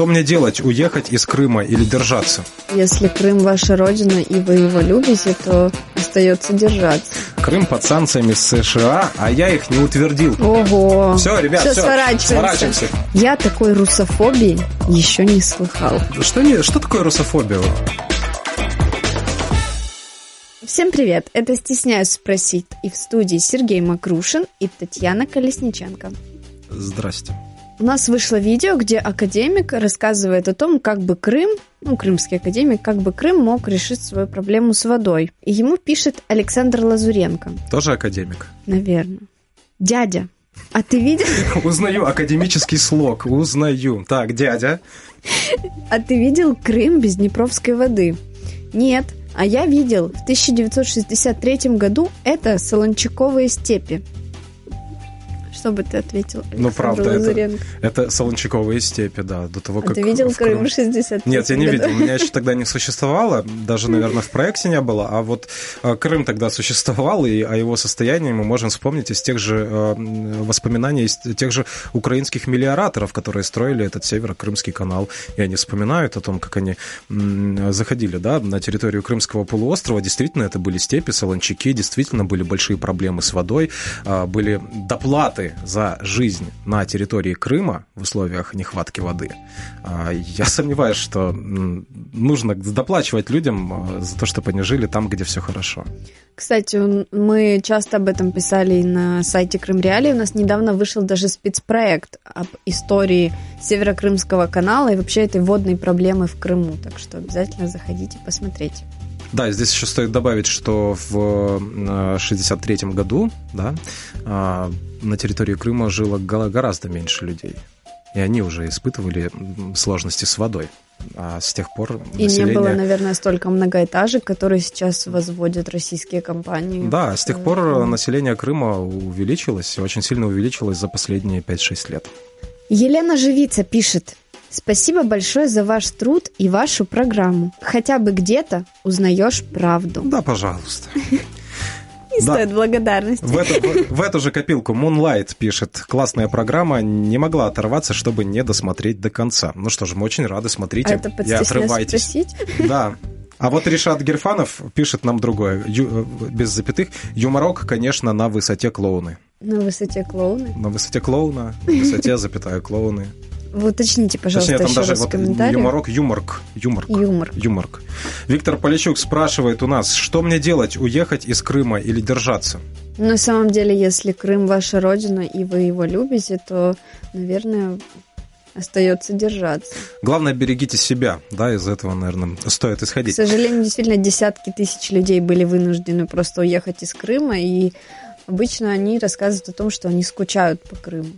Что мне делать? Уехать из Крыма или держаться? Если Крым ваша родина и вы его любите, то остается держаться. Крым под санкциями США, а я их не утвердил. Ого. Все, ребят, все, сворачиваемся. сворачиваемся. Я такой русофобии еще не слыхал. Что, не, что такое русофобия? Всем привет! Это «Стесняюсь спросить» и в студии Сергей Макрушин и Татьяна Колесниченко. Здрасте. У нас вышло видео, где академик рассказывает о том, как бы Крым, ну, крымский академик, как бы Крым мог решить свою проблему с водой. И ему пишет Александр Лазуренко. Тоже академик? Наверное. Дядя, а ты видел... Узнаю академический слог, узнаю. Так, дядя. А ты видел Крым без Днепровской воды? Нет, а я видел в 1963 году это Солончаковые степи. Что бы ты ответил, Александр Ну, правда, это, Лазаренко? это Солончаковые степи, да, до того, А как... ты видел в Крым в 60 Нет, я не видел, меня еще тогда не существовало, даже, наверное, в проекте не было, а вот э, Крым тогда существовал, и о его состоянии мы можем вспомнить из тех же э, воспоминаний, из тех же украинских мелиораторов, которые строили этот северо-крымский канал, и они вспоминают о том, как они заходили, да, на территорию Крымского полуострова, действительно, это были степи, солончаки, действительно были большие проблемы с водой, а, были доплаты за жизнь на территории Крыма в условиях нехватки воды. А, Я сомневаюсь, что нужно доплачивать людям а, за то, чтобы они жили там, где все хорошо. Кстати, мы часто об этом писали и на сайте Крым Реалии. У нас недавно вышел даже спецпроект об истории Северокрымского канала и вообще этой водной проблемы в Крыму. Так что обязательно заходите посмотреть. Да, здесь еще стоит добавить, что в 1963 году да, а, на территории Крыма жило гора- гораздо меньше людей. И они уже испытывали сложности с водой. А с тех пор И население... не было, наверное, столько многоэтажек, которые сейчас возводят российские компании. Да, с тех Э, пор Крым. население Крыма увеличилось, очень сильно увеличилось за последние 5-6 лет. Елена Живица пишет. Спасибо большое за ваш труд и вашу программу. Хотя бы где-то узнаешь правду. Да, пожалуйста. Не Да. стоит благодарности. В эту, в- в эту же копилку Moonlight пишет. Классная программа, не могла оторваться, чтобы не досмотреть до конца. Ну что ж, мы очень рады, А смотрите это и отрывайтесь. спросить? Да. А вот Решат Герфанов пишет нам другое, ю- э, без запятых. Юморок, конечно, на высоте клоуны. На высоте клоуны. На высоте клоуна, на высоте, запятая, клоуны. Вы уточните, пожалуйста, Точнее, там еще даже раз вот юморок, юморк, юморк. Юмор. Юморк. Виктор Полищук спрашивает у нас, что мне делать, уехать из Крыма или держаться? На самом деле, если Крым ваша родина и вы его любите, то, наверное, остается держаться. Главное, берегите себя, да, из этого, наверное, стоит К исходить. сожалению, действительно, десятки тысяч людей были вынуждены просто уехать из Крыма, и обычно они рассказывают о том, что они скучают по Крыму.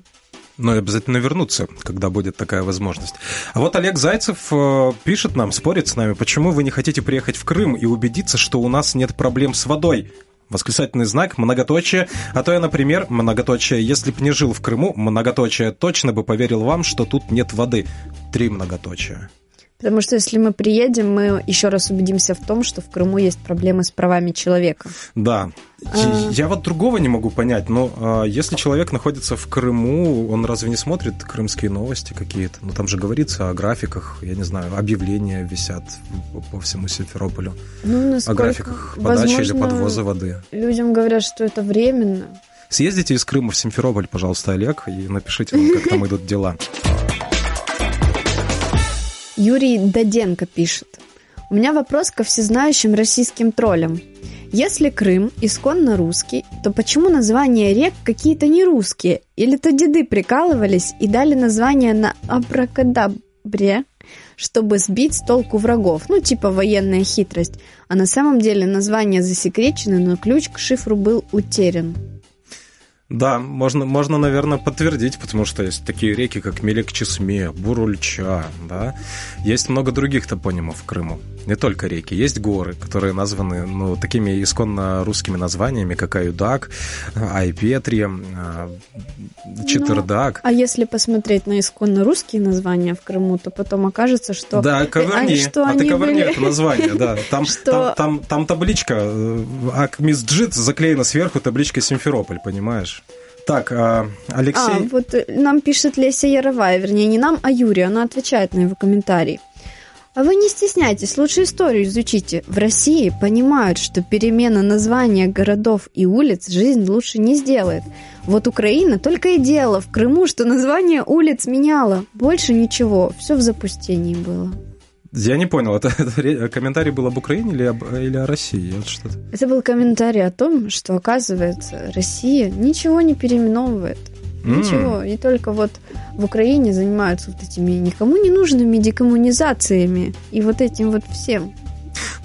Но обязательно вернуться, когда будет такая возможность. А вот Олег Зайцев э, пишет нам, спорит с нами, почему вы не хотите приехать в Крым и убедиться, что у нас нет проблем с водой? Восклицательный знак, многоточие. А то я, например, многоточие, если б не жил в Крыму, многоточие, точно бы поверил вам, что тут нет воды. Три многоточия. Потому что если мы приедем, мы еще раз убедимся в том, что в Крыму есть проблемы с правами человека. Да. А. Я вот другого не могу понять, но а, если человек находится в Крыму, он разве не смотрит крымские новости какие-то? Ну там же говорится о графиках, я не знаю, объявления висят по- всему Симферополю, Ну, о графиках подачи или возможно, подвоза воды. Людям говорят, что это временно. Съездите из Крыма в Симферополь, пожалуйста, Олег, и напишите нам, как там идут дела. Юрий Даденко пишет. У меня вопрос ко всезнающим российским троллям. Если Крым исконно русский, то почему названия рек какие-то не русские? Или то деды прикалывались и дали название на абракадабре, чтобы сбить с толку врагов, ну типа военная хитрость. А на самом деле названия засекречены, но ключ к шифру был утерян. Да, можно, можно, наверное, подтвердить, потому что есть такие реки, как Мелек-Чесме, Бурульча, да. Есть много других топонимов Крыму. Не только реки. Есть горы, которые названы ну, такими исконно русскими названиями, как Аюдак, Айпетри, а, Читердак. А если посмотреть на исконно русские названия в Крыму, то потом окажется, что... Да, ковырни. а, что а ты они ковырни были- это название, да. Там, Что- там, там, там табличка, э, Акмисджит заклеена сверху табличкой Симферополь, понимаешь? Так, а, Алексей... А, вот нам пишет Леся Яровая, вернее, не нам, а Юрий, она отвечает на его комментарий. А вы не стесняйтесь, лучше историю изучите. В России понимают, что перемена названия городов и улиц жизнь лучше не сделает. Вот Украина только и делала в Крыму, что название улиц меняла. Больше ничего, все в запустении было. Я не понял, это, это комментарий был об Украине или, об, или о России? Вот что-то. Это был комментарий о том, что, оказывается, Россия ничего не переименовывает. Ничего. И только вот в Украине занимаются вот этими никому не нужными декоммунизациями и вот этим вот всем.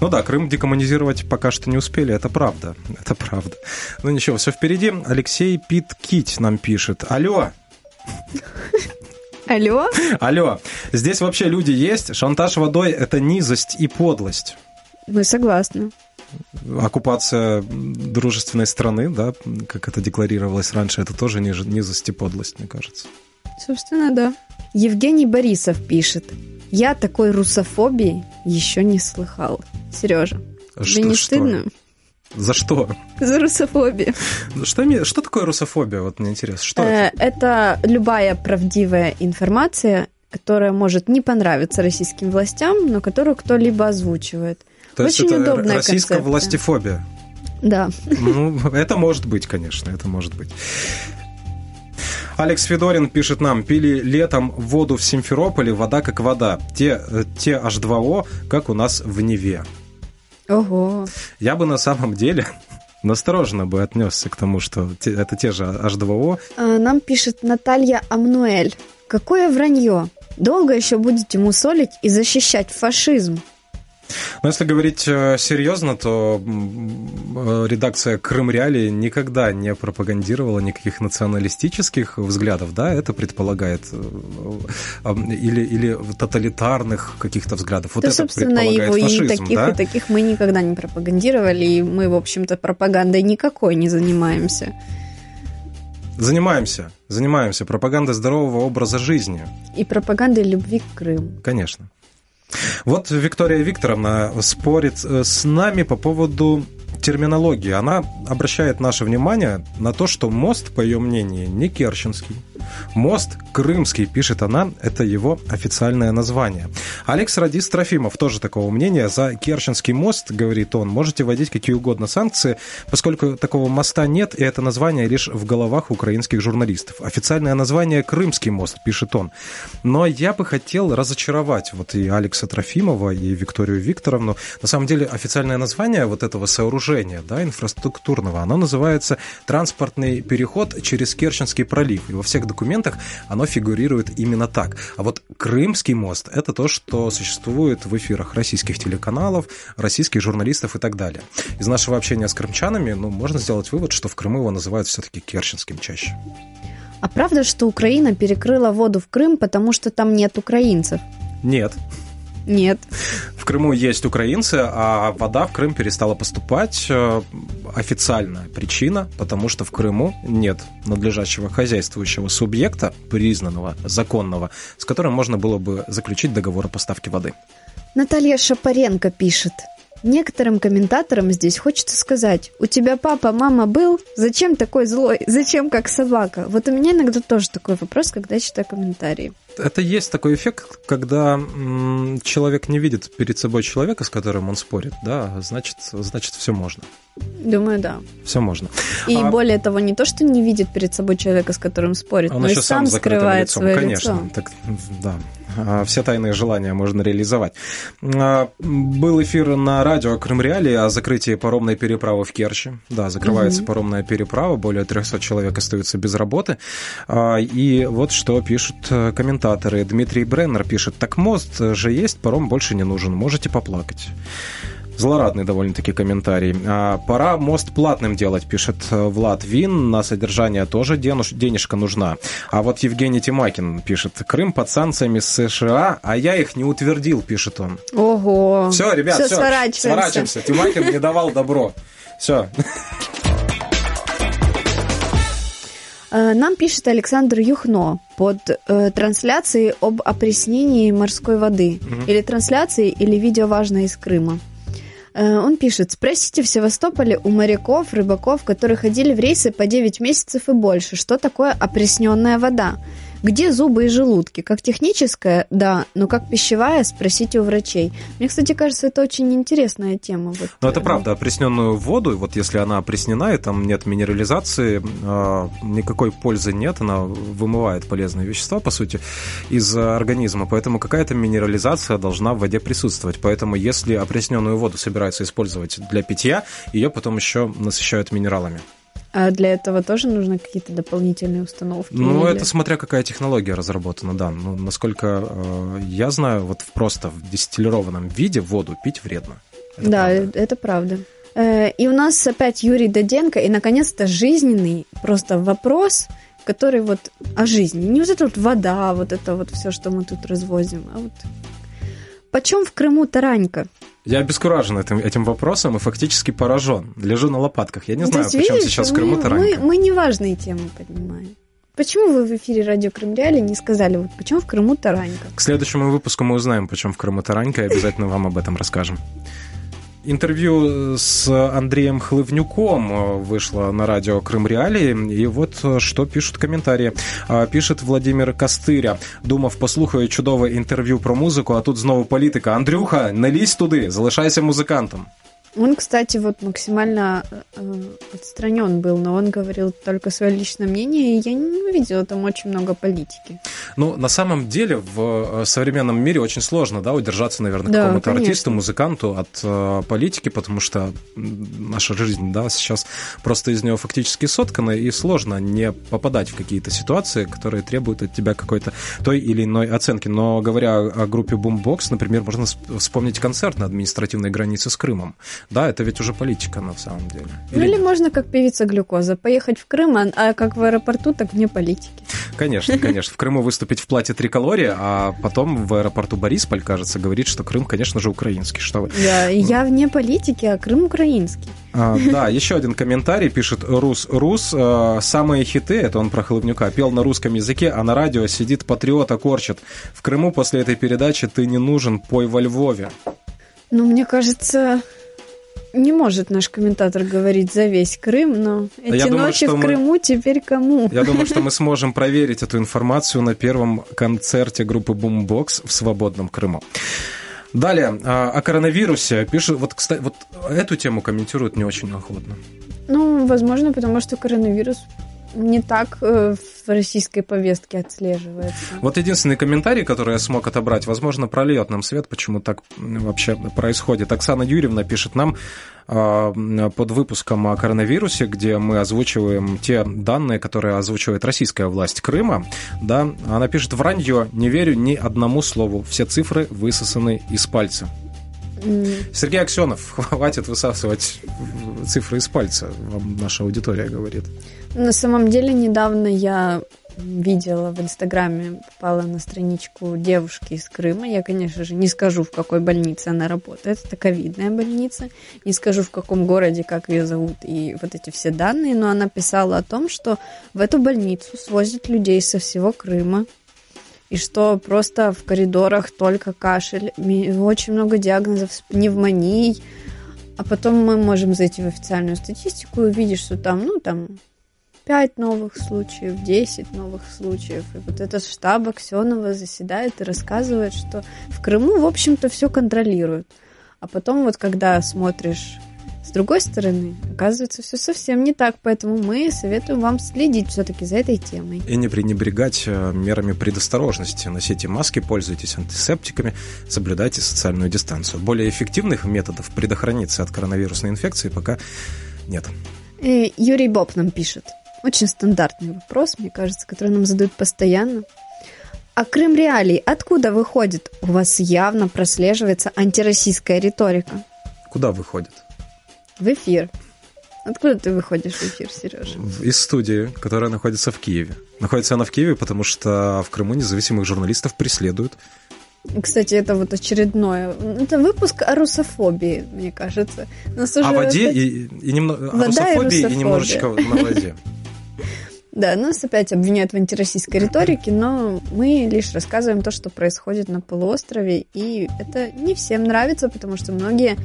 Ну да, Крым декоммунизировать пока что не успели, это правда, это правда. Ну ничего, все впереди. Алексей Пит Кить нам пишет. Алло! Алло? Алло. Здесь вообще люди есть. Шантаж водой – это низость и подлость. Мы согласны. Оккупация дружественной страны, да, как это декларировалось раньше, это тоже низость и подлость, мне кажется. Собственно, да. Евгений Борисов пишет. Я такой русофобии еще не слыхал. Сережа, что, не что? стыдно? За что? За русофобию. Что, что такое русофобия? Вот мне интересно. Что э, это? это любая правдивая информация, которая может не понравиться российским властям, но которую кто-либо озвучивает. То Очень есть это российская концепция. властифобия? Да. Ну, это может быть, конечно, это может быть. Алекс Федорин пишет нам, пили летом воду в Симферополе, вода как вода. Те, э, те H2O, как у нас в Неве. Ого. Я бы на самом деле настороженно бы отнесся к тому, что это те же H2O. А, нам пишет Наталья Амнуэль. Какое вранье? Долго еще будете мусолить и защищать фашизм? Но если говорить э, серьезно, то э, редакция Крым Реалии никогда не пропагандировала никаких националистических взглядов, да, это предполагает э, или, или тоталитарных каких-то взглядов. Вот да, это собственно, его фашизм, и таких, да? и таких мы никогда не пропагандировали, и мы, в общем-то, пропагандой никакой не занимаемся. Занимаемся, занимаемся пропагандой здорового образа жизни. И пропагандой любви к Крыму. Конечно. Вот Виктория Викторовна спорит э, с нами по поводу терминологии. Она обращает наше внимание на то, что мост, по ее мнению, не Керченский. Мост Крымский, пишет она, это его официальное название. Алекс Радис Трофимов тоже такого мнения. За Керченский мост, говорит он, можете вводить какие угодно санкции, поскольку такого моста нет, и это название лишь в головах украинских журналистов. Официальное название Крымский мост, пишет он. Но я бы хотел разочаровать вот и Алекса Трофимова, и Викторию Викторовну. На самом деле официальное название вот этого сооружения, да, инфраструктурного, оно называется «Транспортный переход через Керченский пролив». И во всех оно фигурирует именно так. А вот Крымский мост – это то, что существует в эфирах российских телеканалов, российских журналистов и так далее. Из нашего общения с крымчанами ну, можно сделать вывод, что в Крыму его называют все-таки Керченским чаще. А правда, что Украина перекрыла воду в Крым, потому что там нет украинцев? Нет. Нет. В Крыму есть украинцы, а вода в Крым перестала поступать. Э, официальная причина, потому что в Крыму нет надлежащего хозяйствующего субъекта, признанного, законного, с которым можно было бы заключить договор о поставке воды. Наталья Шапаренко пишет. Некоторым комментаторам здесь хочется сказать, у тебя папа, мама был, зачем такой злой, зачем как собака? Вот у меня иногда тоже такой вопрос, когда читаю комментарии. Это есть такой эффект, когда м, человек не видит перед собой человека, с которым он спорит, да, значит, значит все можно. Думаю, да. Все можно. И а... более того, не то, что не видит перед собой человека, с которым спорит, он но еще и сам скрывает лицом, свое конечно. лицо. Так, да. А, все тайные желания можно реализовать. А, был эфир на радио Крым Реалии о закрытии паромной переправы в Керчи. Да, закрывается угу. паромная переправа, более 300 человек остаются без работы. А, и вот что пишут э, комментаторы. Дмитрий Бреннер пишет, так мост же есть, паром больше не нужен, можете поплакать. Злорадный довольно-таки комментарий. А, пора мост платным делать, пишет э, Влад Вин. На содержание тоже денежка нужна. А вот Евгений Тимакин пишет. Крым под санкциями США, а я их не утвердил, пишет он. Ого. Все, ребят, все, все сворачиваемся. сворачиваемся. Тимакин не давал добро. Все. Э, нам пишет Александр Юхно под э, трансляцией об опреснении морской воды. Угу. Или трансляцией, или видео важное из Крыма. Э, он пишет, спросите в Севастополе у моряков, рыбаков, которые ходили в рейсы по 9 месяцев и больше, что такое опресненная вода. Где зубы и желудки? Как техническая, да, но как пищевая, спросите у врачей. Мне, кстати, кажется, это очень интересная тема. Вот. Но это правда, опресненную воду, вот если она опреснена, и там нет минерализации, а, никакой пользы нет, она вымывает полезные вещества, по сути, из организма, поэтому какая-то минерализация должна в воде присутствовать. Поэтому если опресненную воду собираются использовать для питья, ее потом еще насыщают минералами. А для этого тоже нужны какие-то дополнительные установки? Ну, или... это смотря какая технология разработана, да. Ну, насколько э, я знаю, вот просто в дистиллированном виде воду пить вредно. Это да, правда. это правда. Э, и у нас опять Юрий Доденко, и, наконец-то, жизненный просто вопрос, который вот о жизни. Не вот эта вот вода, вот это вот все, что мы тут развозим, а вот Почем в Крыму таранька? Я обескуражен этим, этим вопросом и фактически поражен. Лежу на лопатках. Я не знаю, почему видишь, сейчас в Крыму мы. Мы, мы неважные темы поднимаем. Почему вы в эфире радио Крым Реали не сказали, вот почему в Крыму таранька? К следующему выпуску мы узнаем, почему в Крыму таранька, и обязательно вам об этом расскажем. Интервью с Андреем Хлывнюком э, вышло на радио Крым Реалии. И вот э, что пишут комментарии. А, пишет Владимир Костыря. Думав, послухаю чудове интерв'ю про музыку, а тут знову політика. Андрюха, не лізь туди, залишайся музикантом. Он, кстати, вот максимально э, отстранен был, но он говорил только свое личное мнение, и я не увидела там очень много политики. Ну, на самом деле, в э, современном мире очень сложно, да, удержаться, наверное, да, какому-то конечно. артисту, музыканту от э, политики, потому что наша жизнь, да, сейчас просто из нее фактически соткана, и сложно не попадать в какие-то ситуации, которые требуют от тебя какой-то той или иной оценки. Но говоря о группе Boombox, например, можно вспомнить концерт на административной границе с Крымом. Да, это ведь уже политика на самом деле. Или, ну, или можно как певица глюкоза, поехать в Крым, а, а как в аэропорту, так вне политики. Конечно, конечно. В Крыму выступить в платье триколоре, а потом в аэропорту Борисполь, кажется, говорит, что Крым, конечно же, украинский. Что вы... Да, я вне политики, а Крым украинский. А, да, еще один комментарий пишет Рус Рус. А, самые хиты, это он про Хлыбнюка, пел на русском языке, а на радио сидит патриота корчит. В Крыму после этой передачи ты не нужен, пой во Львове. Ну, мне кажется, не может наш комментатор говорить за весь Крым, но эти Я ночи думаю, в Крыму мы... теперь кому? Я думаю, что мы сможем проверить эту информацию на первом концерте группы Boombox в свободном Крыму. Далее, а, о коронавирусе пишут, вот, кстати, вот эту тему комментируют не очень охотно. Ну, возможно, потому что коронавирус не так э, в российской повестке отслеживается. Вот единственный комментарий, который я смог отобрать, возможно, прольет нам свет, почему так вообще происходит. Оксана Юрьевна пишет нам э, под выпуском о коронавирусе, где мы озвучиваем те данные, которые озвучивает российская власть Крыма. Да, она пишет «Вранье, не верю ни одному слову, все цифры высосаны из пальца». Сергей Аксенов, хватит высасывать цифры из пальца, вам наша аудитория говорит. На самом деле, недавно я видела в Инстаграме, попала на страничку девушки из Крыма. Я, конечно же, не скажу, в какой больнице она работает. Это ковидная больница. Не скажу, в каком городе, как ее зовут и вот эти все данные. Но она писала о том, что в эту больницу свозят людей со всего Крыма. И что просто в коридорах только кашель. Очень много диагнозов с пневмонией. А потом мы можем зайти в официальную статистику и увидеть, что там, ну, там 5 новых случаев, 10 новых случаев. И вот этот штаб Аксенова заседает и рассказывает, что в Крыму, в общем-то, все контролируют. А потом вот когда смотришь с другой стороны, оказывается, все совсем не так, поэтому мы советуем вам следить все-таки за этой темой. И не пренебрегать э, мерами предосторожности. Носите маски, пользуйтесь антисептиками, соблюдайте социальную дистанцию. Более эффективных методов предохраниться от коронавирусной инфекции пока нет. И Юрий Боб нам пишет. Очень стандартный вопрос, мне кажется, который нам задают постоянно. А Крым реалий откуда выходит? У вас явно прослеживается антироссийская риторика. Куда выходит? В эфир. Откуда ты выходишь в эфир, Сережа? Из студии, которая находится в Киеве. Находится она в Киеве, потому что в Крыму независимых журналистов преследуют. Кстати, это вот очередное. Это выпуск о русофобии, мне кажется. Нас уже о воде и, и немного о русофобии и, и немножечко на воде. Да, нас опять обвиняют в антироссийской риторике, но мы лишь рассказываем то, что происходит на полуострове, и это не всем нравится, потому что многие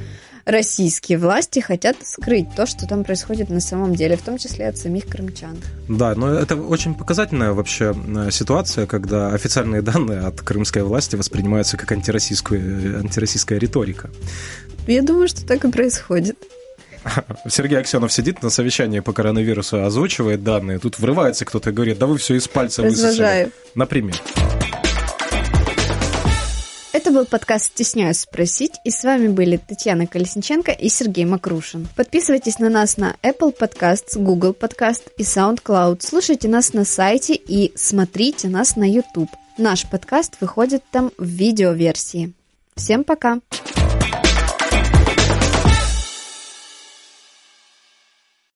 российские власти хотят скрыть то, что там происходит на самом деле, в том числе от самих крымчан. Да, но это очень показательная вообще э, ситуация, когда официальные данные от крымской власти воспринимаются как антироссийскую, антироссийская риторика. Я думаю, что так и происходит. Сергей Аксенов сидит на совещании по коронавирусу, озвучивает данные, тут врывается кто-то и говорит, да вы все из пальца Развожаю. высосали. Например. Это был подкаст «Стесняюсь спросить», и с вами были Татьяна Колесниченко и Сергей Макрушин. Подписывайтесь на нас на Apple Podcasts, Google Podcast и SoundCloud. Слушайте нас на сайте и смотрите нас на YouTube. Наш подкаст выходит там в видеоверсии. Всем пока! Пока!